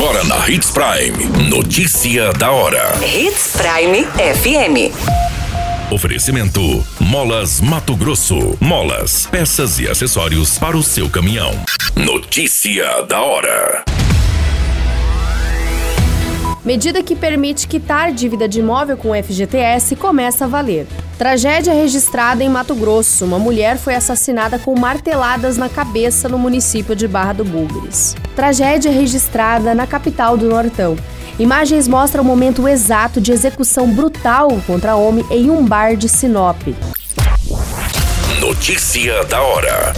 Agora na Hits Prime. Notícia da hora. Hits Prime FM. Oferecimento: Molas Mato Grosso. Molas, peças e acessórios para o seu caminhão. Notícia da hora. Medida que permite quitar dívida de imóvel com o FGTS começa a valer. Tragédia registrada em Mato Grosso. Uma mulher foi assassinada com marteladas na cabeça no município de Barra do Bugres. Tragédia registrada na capital do Nortão. Imagens mostram o momento exato de execução brutal contra homem em um bar de Sinop. Notícia da hora.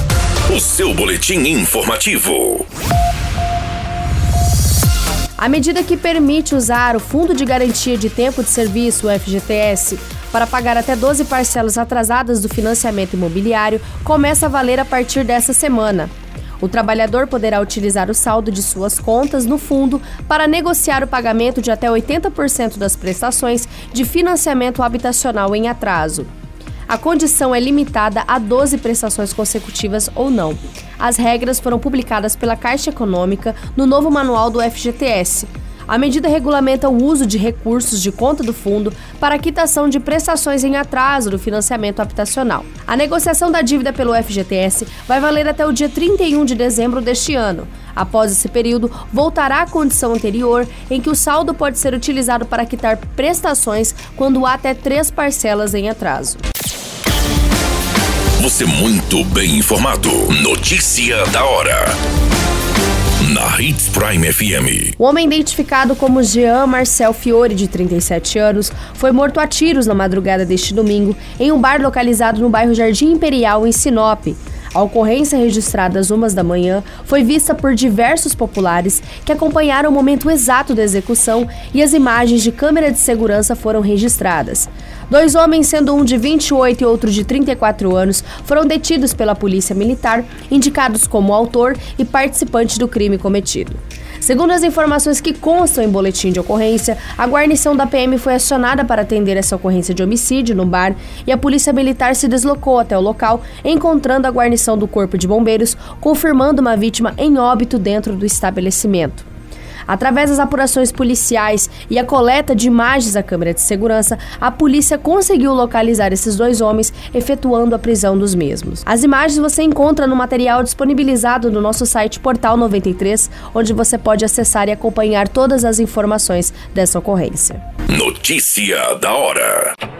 O seu boletim informativo. A medida que permite usar o Fundo de Garantia de Tempo de Serviço, o FGTS, para pagar até 12 parcelas atrasadas do financiamento imobiliário começa a valer a partir dessa semana. O trabalhador poderá utilizar o saldo de suas contas no fundo para negociar o pagamento de até 80% das prestações de financiamento habitacional em atraso. A condição é limitada a 12 prestações consecutivas ou não. As regras foram publicadas pela Caixa Econômica no novo manual do FGTS. A medida regulamenta o uso de recursos de conta do fundo para quitação de prestações em atraso do financiamento habitacional. A negociação da dívida pelo FGTS vai valer até o dia 31 de dezembro deste ano. Após esse período, voltará à condição anterior, em que o saldo pode ser utilizado para quitar prestações quando há até três parcelas em atraso. Você muito bem informado. Notícia da hora. Na Hits Prime FM. O homem identificado como Jean Marcel Fiore, de 37 anos, foi morto a tiros na madrugada deste domingo em um bar localizado no bairro Jardim Imperial, em Sinop. A ocorrência registrada às umas da manhã foi vista por diversos populares que acompanharam o momento exato da execução e as imagens de câmera de segurança foram registradas. Dois homens, sendo um de 28 e outro de 34 anos, foram detidos pela Polícia Militar, indicados como autor e participante do crime cometido. Segundo as informações que constam em boletim de ocorrência, a guarnição da PM foi acionada para atender essa ocorrência de homicídio no bar e a Polícia Militar se deslocou até o local, encontrando a guarnição do Corpo de Bombeiros, confirmando uma vítima em óbito dentro do estabelecimento. Através das apurações policiais e a coleta de imagens da câmera de segurança, a polícia conseguiu localizar esses dois homens, efetuando a prisão dos mesmos. As imagens você encontra no material disponibilizado no nosso site Portal 93, onde você pode acessar e acompanhar todas as informações dessa ocorrência. Notícia da hora.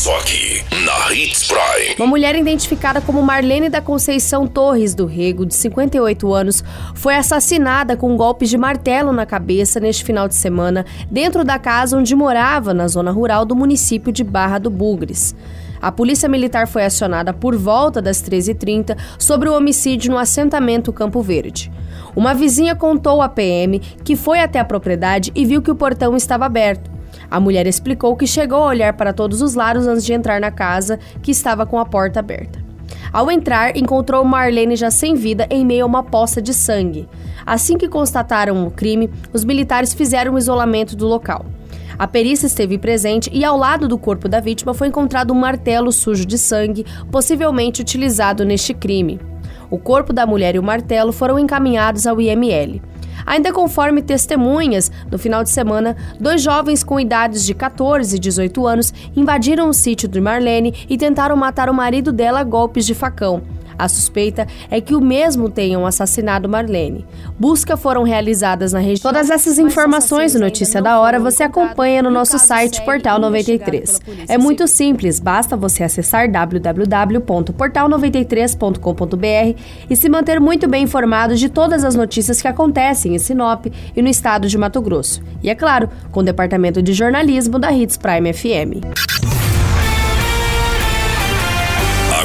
Só aqui, na Hits Prime. Uma mulher identificada como Marlene da Conceição Torres do Rego, de 58 anos, foi assassinada com golpes de martelo na cabeça neste final de semana, dentro da casa onde morava, na zona rural do município de Barra do Bugres. A polícia militar foi acionada por volta das 13h30 sobre o homicídio no assentamento Campo Verde. Uma vizinha contou à PM que foi até a propriedade e viu que o portão estava aberto. A mulher explicou que chegou a olhar para todos os lados antes de entrar na casa, que estava com a porta aberta. Ao entrar, encontrou Marlene já sem vida em meio a uma poça de sangue. Assim que constataram o crime, os militares fizeram o isolamento do local. A perícia esteve presente e ao lado do corpo da vítima foi encontrado um martelo sujo de sangue, possivelmente utilizado neste crime. O corpo da mulher e o martelo foram encaminhados ao IML. Ainda conforme testemunhas, no final de semana, dois jovens com idades de 14 e 18 anos invadiram o sítio de Marlene e tentaram matar o marido dela a golpes de facão. A suspeita é que o mesmo tenham assassinado Marlene. Buscas foram realizadas na região. Todas essas informações do Notícia da Hora você acompanha no nosso site Portal 93. É muito simples, basta você acessar www.portal93.com.br e se manter muito bem informado de todas as notícias que acontecem em Sinop e no estado de Mato Grosso. E é claro, com o departamento de jornalismo da Hits Prime FM.